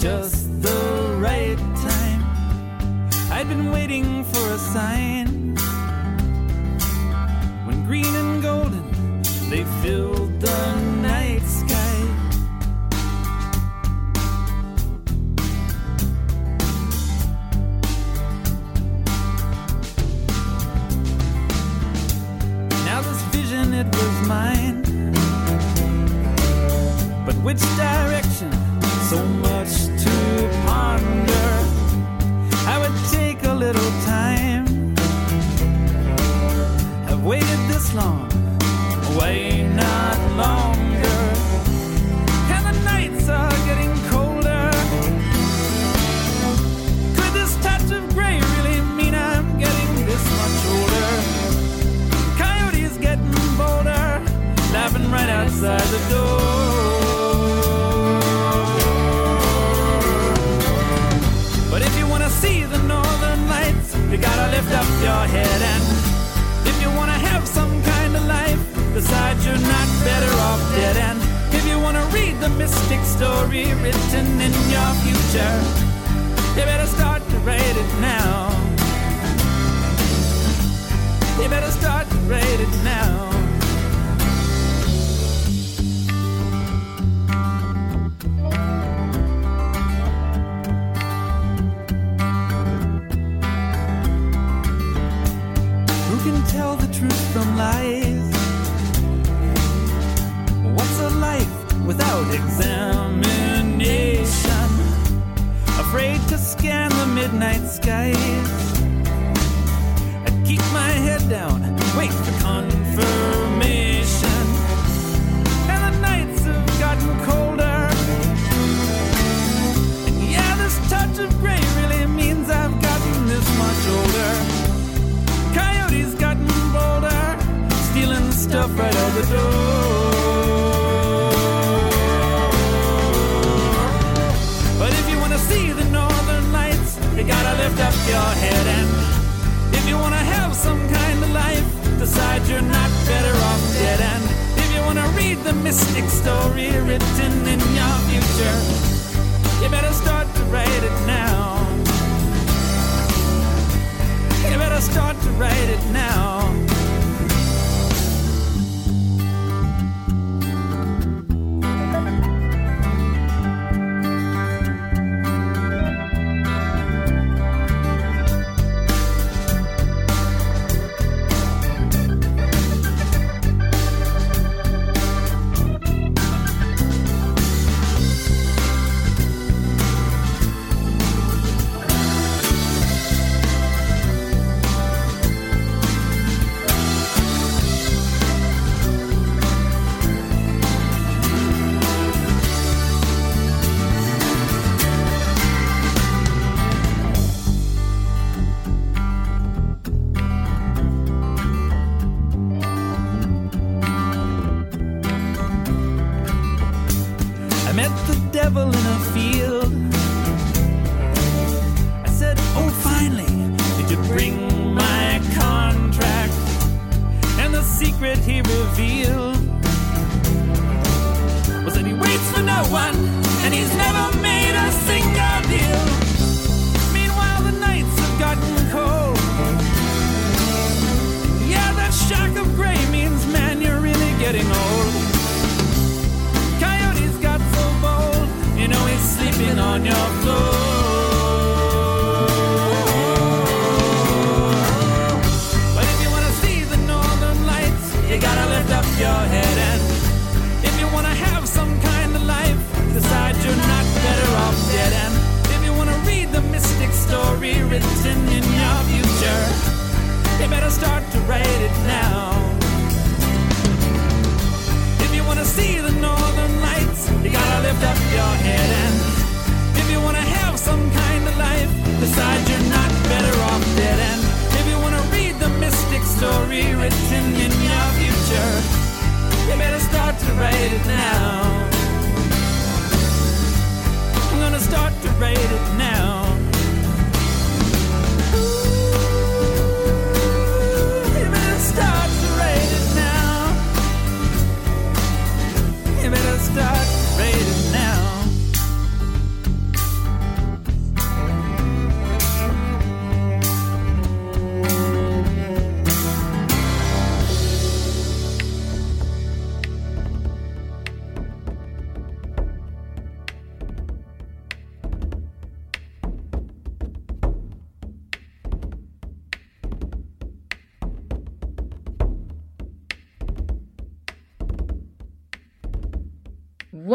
Just the right time. I'd been waiting for a sign. Start to write it now. If you wanna see the northern lights, you gotta lift up your head. And if you wanna have some kind of life, decide you're not better off dead. And if you wanna read the mystic story written in your future, you better start to write it now. I'm gonna start to write it now.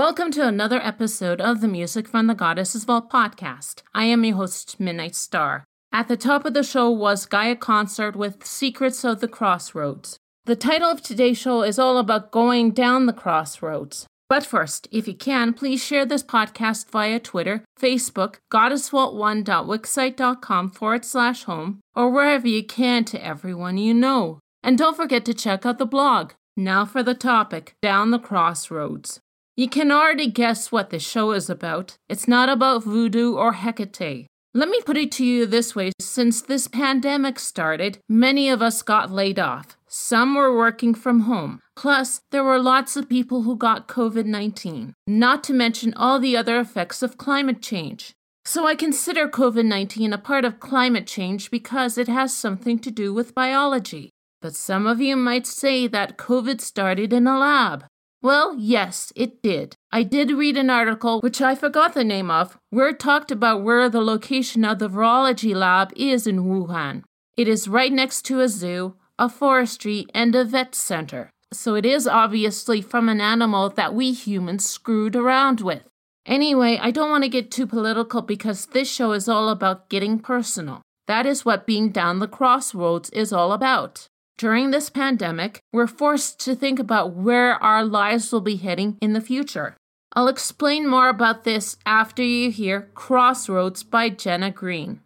Welcome to another episode of the Music from the Goddesses Vault podcast. I am your host, Midnight Star. At the top of the show was Gaia Consort with Secrets of the Crossroads. The title of today's show is all about going down the crossroads. But first, if you can, please share this podcast via Twitter, Facebook, goddessvault1.wixsite.com forward slash home, or wherever you can to everyone you know. And don't forget to check out the blog. Now for the topic Down the Crossroads. You can already guess what this show is about. It's not about voodoo or Hekate. Let me put it to you this way since this pandemic started, many of us got laid off. Some were working from home. Plus, there were lots of people who got COVID 19, not to mention all the other effects of climate change. So I consider COVID 19 a part of climate change because it has something to do with biology. But some of you might say that COVID started in a lab. Well, yes, it did. I did read an article, which I forgot the name of, where it talked about where the location of the virology lab is in Wuhan. It is right next to a zoo, a forestry, and a vet center. So it is obviously from an animal that we humans screwed around with. Anyway, I don't want to get too political because this show is all about getting personal. That is what being down the crossroads is all about. During this pandemic, we're forced to think about where our lives will be heading in the future. I'll explain more about this after you hear Crossroads by Jenna Greene.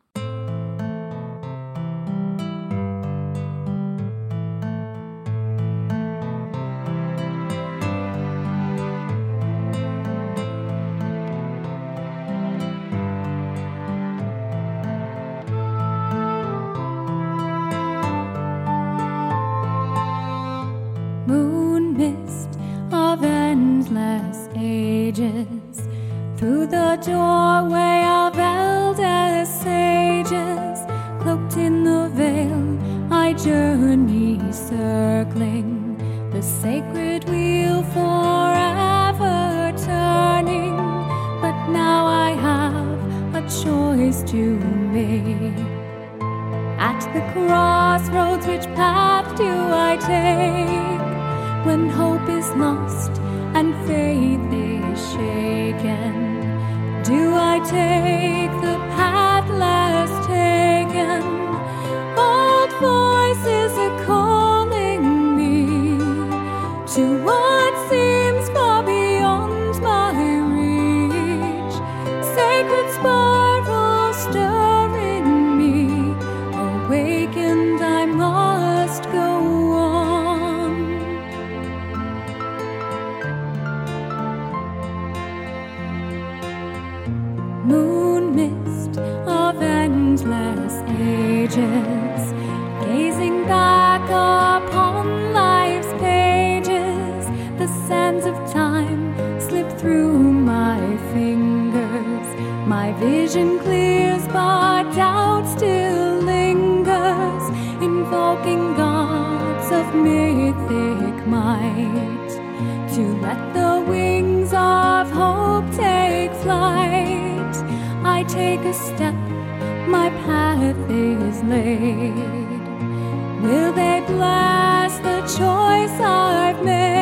Through the doorway My vision clears, but doubt still lingers, invoking gods of mythic might to let the wings of hope take flight. I take a step, my path is laid. Will they bless the choice I've made?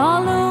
Follow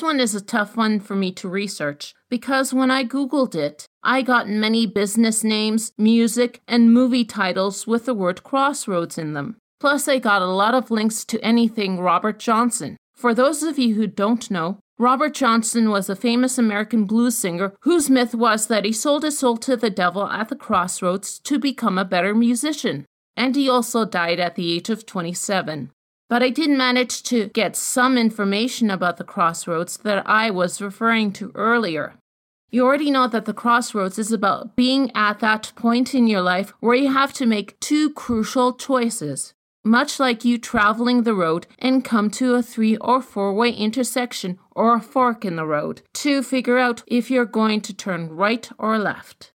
This one is a tough one for me to research because when I Googled it, I got many business names, music, and movie titles with the word crossroads in them. Plus, I got a lot of links to anything Robert Johnson. For those of you who don't know, Robert Johnson was a famous American blues singer whose myth was that he sold his soul to the devil at the crossroads to become a better musician. And he also died at the age of 27 but I did manage to get some information about the crossroads that I was referring to earlier. You already know that the crossroads is about being at that point in your life where you have to make two crucial choices. Much like you traveling the road and come to a three or four way intersection or a fork in the road to figure out if you're going to turn right or left.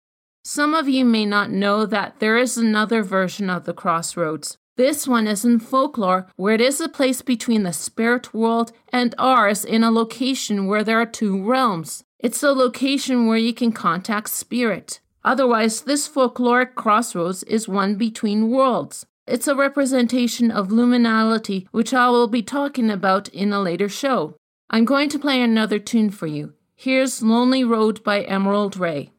Some of you may not know that there is another version of the crossroads. This one is in folklore, where it is a place between the spirit world and ours in a location where there are two realms. It's a location where you can contact spirit. Otherwise, this folkloric crossroads is one between worlds. It's a representation of liminality, which I will be talking about in a later show. I'm going to play another tune for you. Here's Lonely Road by Emerald Rae.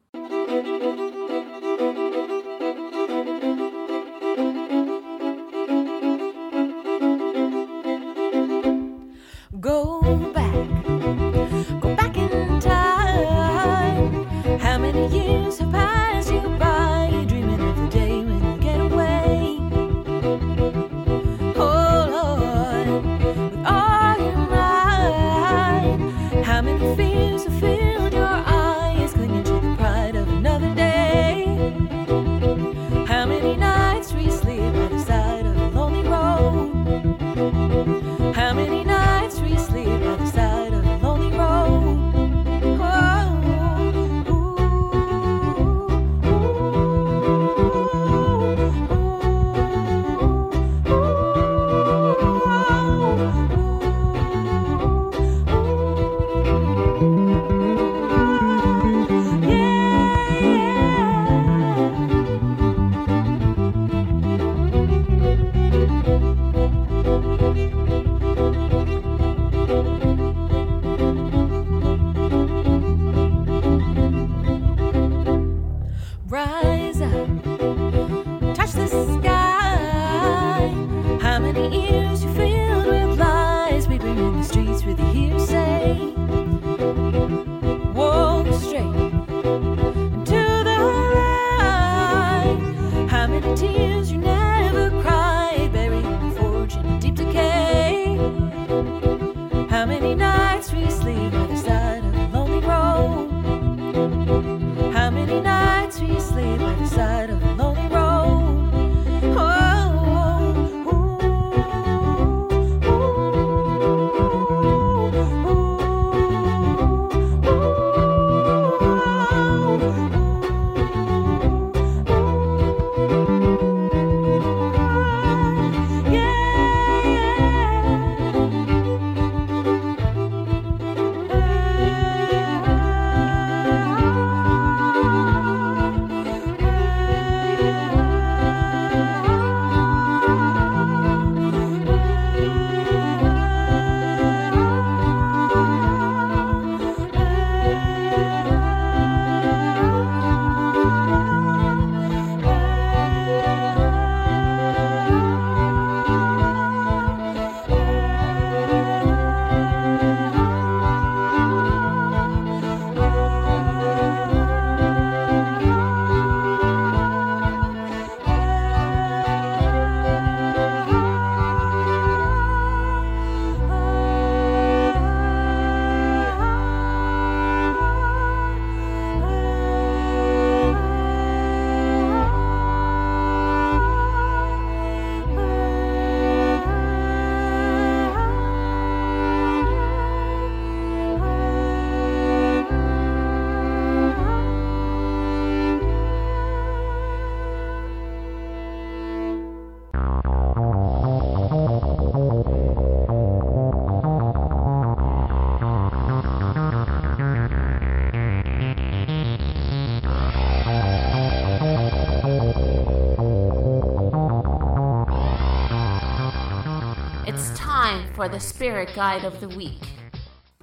For the spirit guide of the week.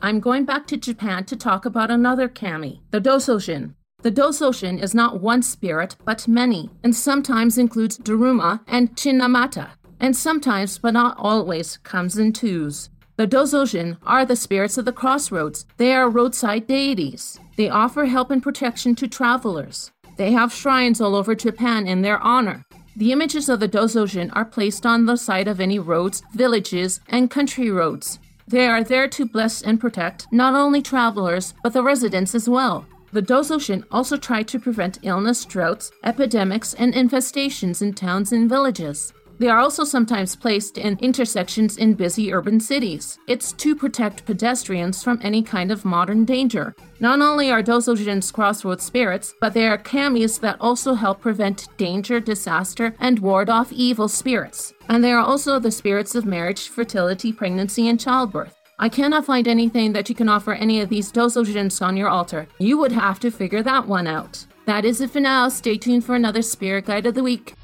I'm going back to Japan to talk about another kami, the Dosojin. The Dosojin is not one spirit, but many, and sometimes includes Daruma and Chinamata, and sometimes, but not always, comes in twos. The Dosojin are the spirits of the crossroads. They are roadside deities. They offer help and protection to travelers. They have shrines all over Japan in their honor. The images of the Dosojin are placed on the side of any roads, villages, and country roads. They are there to bless and protect not only travelers, but the residents as well. The Dosojin also try to prevent illness, droughts, epidemics, and infestations in towns and villages. They are also sometimes placed in intersections in busy urban cities. It's to protect pedestrians from any kind of modern danger. Not only are Dosojin's crossroads spirits, but they are kamis that also help prevent danger, disaster, and ward off evil spirits. And they are also the spirits of marriage, fertility, pregnancy, and childbirth. I cannot find anything that you can offer any of these Dosojins on your altar. You would have to figure that one out. That is it for now. Stay tuned for another Spirit Guide of the Week.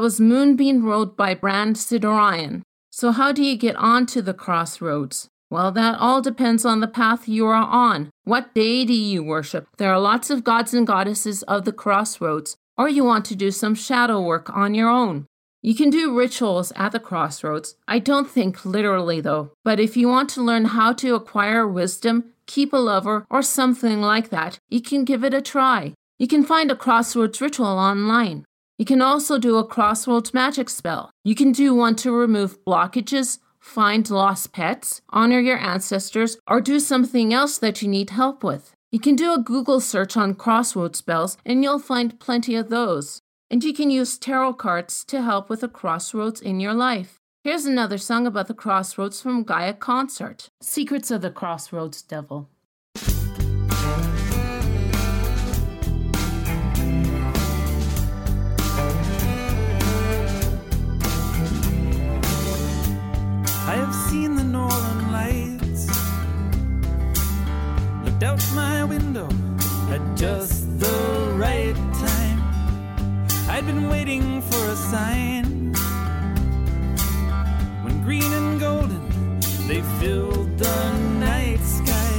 That was Moonbeam Road by Bran Cerddorion. So, how do you get onto the crossroads? Well, that all depends on the path you are on. What deity you worship? There are lots of gods and goddesses of the crossroads, or you want to do some shadow work on your own. You can do rituals at the crossroads. I don't think literally though, but if you want to learn how to acquire wisdom, keep a lover, or something like that, you can give it a try. You can find a crossroads ritual online. You can also do a crossroads magic spell. You can do one to remove blockages, find lost pets, honor your ancestors, or do something else that you need help with. You can do a Google search on crossroads spells and you'll find plenty of those. And you can use tarot cards to help with the crossroads in your life. Here's another song about the crossroads from Gaia Consort Secrets of the Crossroads Devil. Just the right time. I'd been waiting for a sign. When green and golden they filled the night sky.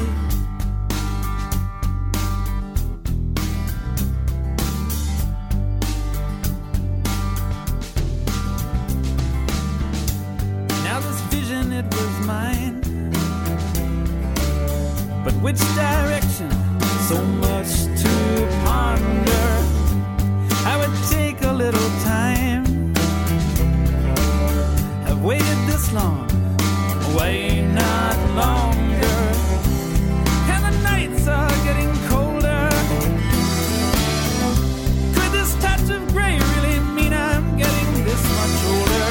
Now this vision it was mine. But which direction? So much to ponder. I would take a little time. I've waited this long, why not longer? And the nights are getting colder. Could this touch of gray really mean I'm getting this much older?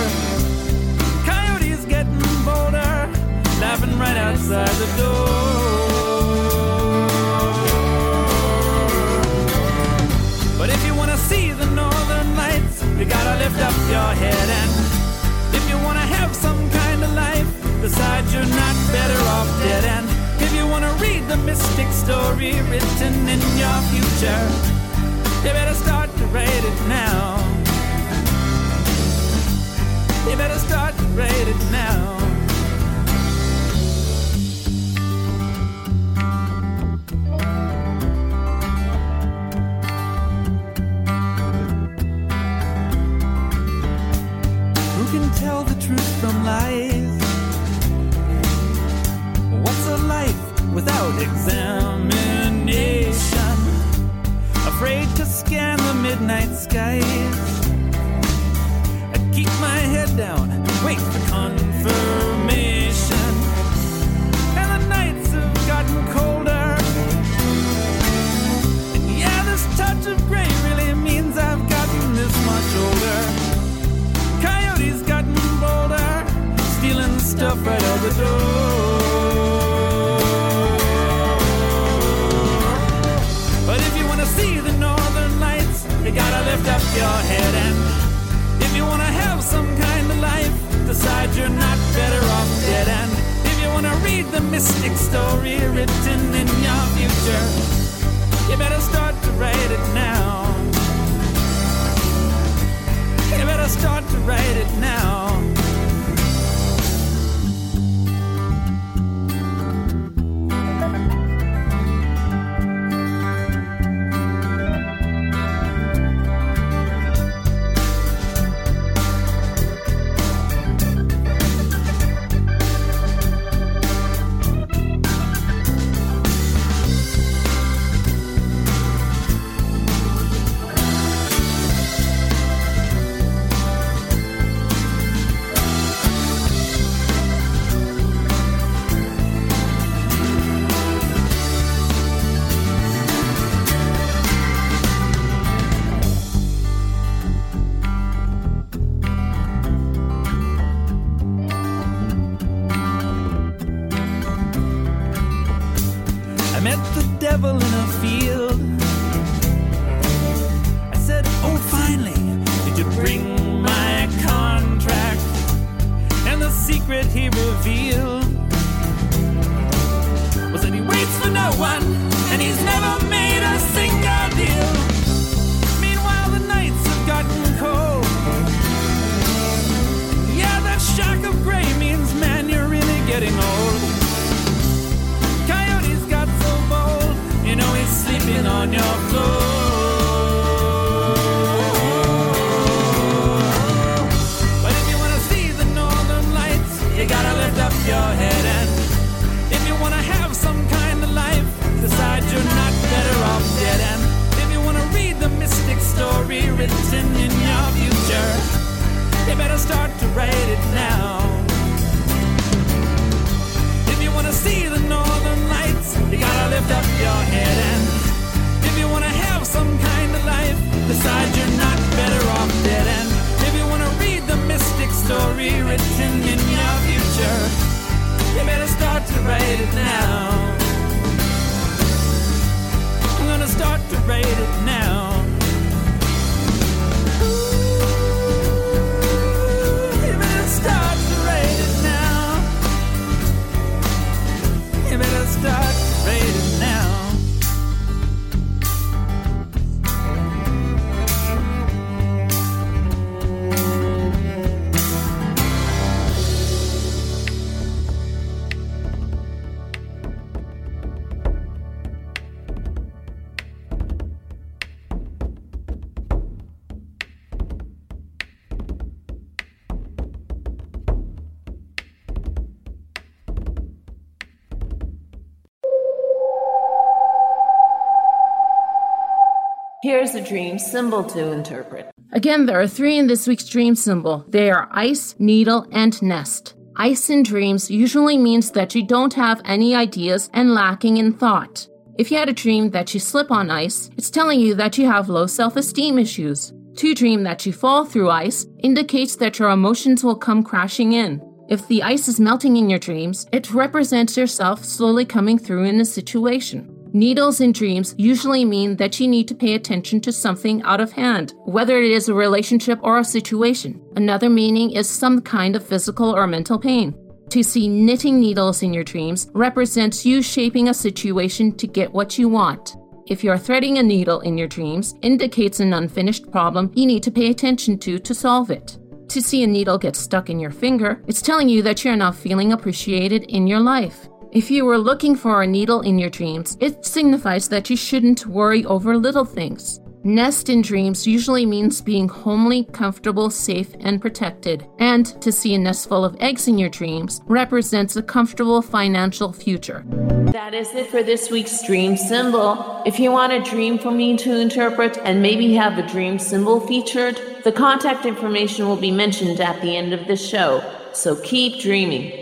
Coyotes getting bolder, laughing right outside the door. Besides you're not better off dead. And if you wanna read the mystic story written in your future, you better start to write it now. You better start to write it now. Stuff right out the door. But if you wanna see the northern lights, you gotta lift up your head and if you wanna have some kind of life, decide you're not better off dead. And if you wanna read the mystic story written in your future, you better start to write it now. You better start to write it now. story written in your future. You better start to write it now. I'm gonna start to write it now. Here's a dream symbol to interpret. Again, there are three in this week's dream symbol. They are ice, needle, and nest. Ice in dreams usually means that you don't have any ideas and lacking in thought. If you had a dream that you slip on ice, it's telling you that you have low self esteem issues. To dream that you fall through ice indicates that your emotions will come crashing in. If the ice is melting in your dreams, it represents yourself slowly coming through in a situation. Needles in dreams usually mean that you need to pay attention to something out of hand, whether it is a relationship or a situation. Another meaning is some kind of physical or mental pain. To see knitting needles in your dreams represents you shaping a situation to get what you want. If you're threading a needle in your dreams, indicates an unfinished problem you need to pay attention to to solve it. To see a needle get stuck in your finger, it's telling you that you're not feeling appreciated in your life. If you were looking for a needle in your dreams, it signifies that you shouldn't worry over little things. Nest in dreams usually means being homely, comfortable, safe, and protected. And to see a nest full of eggs in your dreams represents a comfortable financial future. That is it for this week's dream symbol. If you want a dream for me to interpret and maybe have a dream symbol featured, the contact information will be mentioned at the end of the show. So keep dreaming.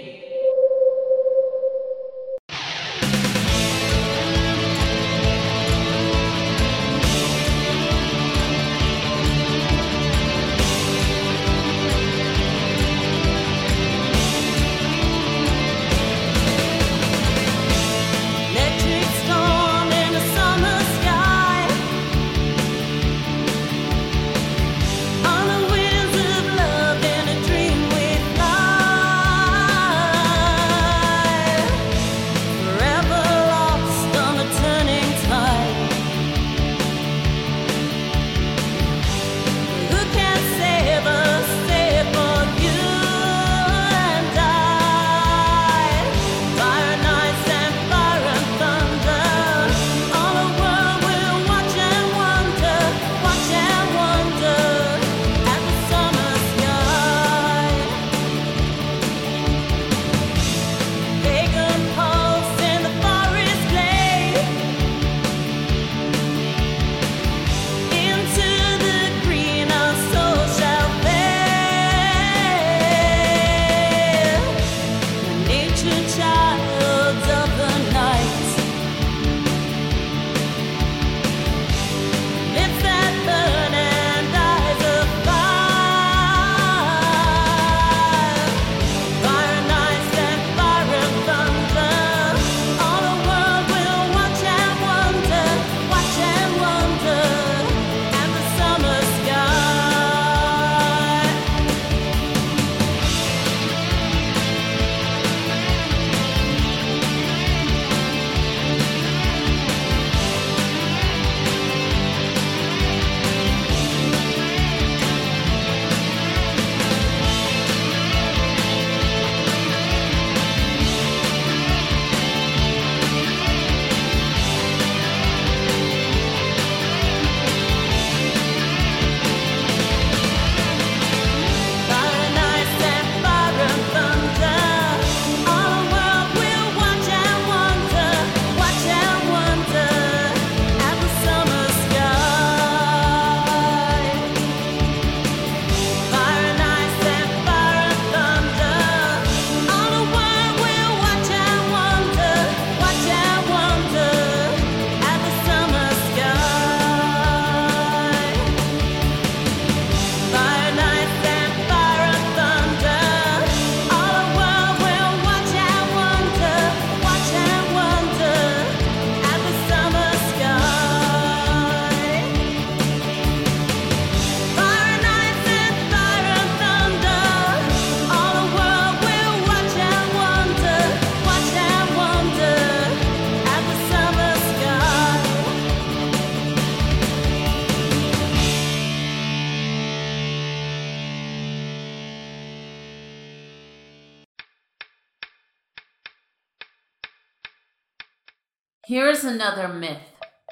Another myth.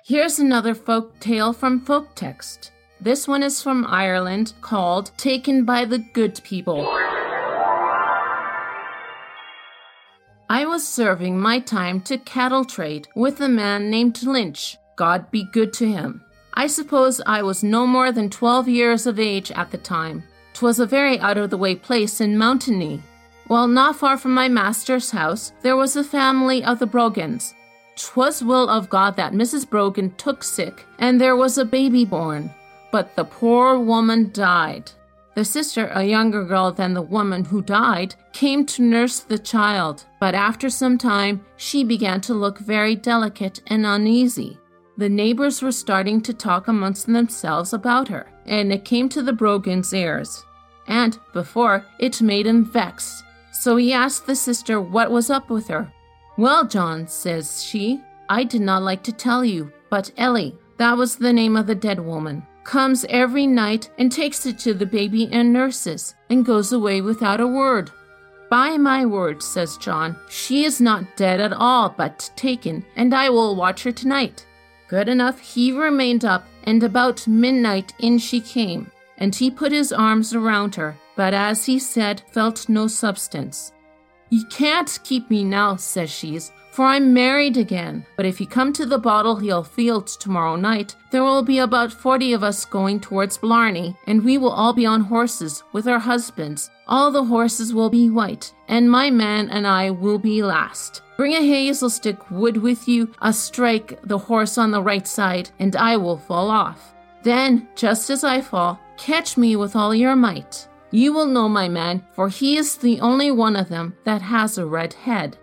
Here's another folk tale from folk text. This one is from Ireland called Taken by the Good People. I was serving my time to cattle trade with a man named Lynch. God be good to him. I suppose I was no more than twelve years of age at the time. 'Twas a very out of the way place in Mountainy. Well, not far from my master's house, there was a family of the Brogans. 'Twas will of God that Mrs. Brogan took sick, and there was a baby born. But the poor woman died. The sister, a younger girl than the woman who died, came to nurse the child, but after some time she began to look very delicate and uneasy. The neighbors were starting to talk amongst themselves about her, and it came to the Brogan's ears. And, before, it made him vexed. So he asked the sister what was up with her. Well, John, says she, I did not like to tell you, but Ellie, that was the name of the dead woman, comes every night and takes it to the baby and nurses, and goes away without a word. By my word, says John, she is not dead at all, but taken, and I will watch her tonight. Good enough, he remained up, and about midnight in she came, and he put his arms around her, but as he said, felt no substance. He can't keep me now, says she's, for I'm married again. But if you come to the bottle hill fields tomorrow night, there will be about forty of us going towards Blarney, and we will all be on horses with our husbands. All the horses will be white, and my man and I will be last. Bring a hazel stick wood with you, a strike the horse on the right side, and I will fall off. Then, just as I fall, catch me with all your might. You will know my man, for he is the only one of them that has a red head.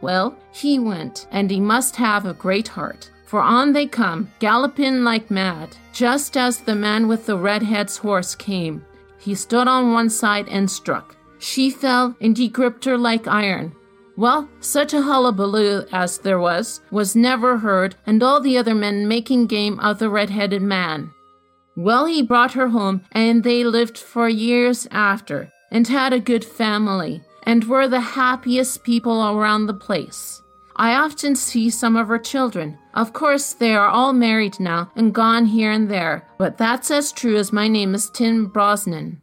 Well, he went, and he must have a great heart, for on they come, galloping like mad. Just as the man with the red head's horse came, he stood on one side and struck. She fell, and he gripped her like iron. Well, such a hullabaloo as there was, was never heard, and all the other men making game of the red headed man. Well, he brought her home, and they lived for years after, and had a good family, and were the happiest people around the place. I often see some of her children. Of course, they are all married now and gone here and there, but that's as true as my name is Tim Brosnan.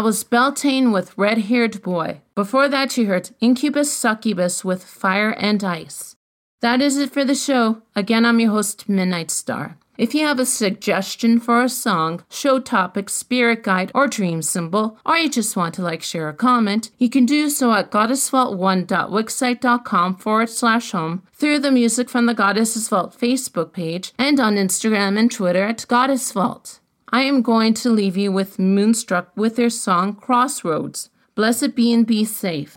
I was Beltaine with Red Haired Boy. Before that, you heard Inkubus Sukkubus with Fire and Ice. That is it for the show. Again, I'm your host, Midnight Star. If you have a suggestion for a song, show topic, spirit guide, or dream symbol, or you just want to like, share, or comment, you can do so at goddessvault1.wixsite.com forward slash home, through the Music from the Goddesses Vault Facebook page, and on Instagram and Twitter at goddessvault. I am going to leave you with Moonstruck with their song Crossroads. Blessed be and be safe.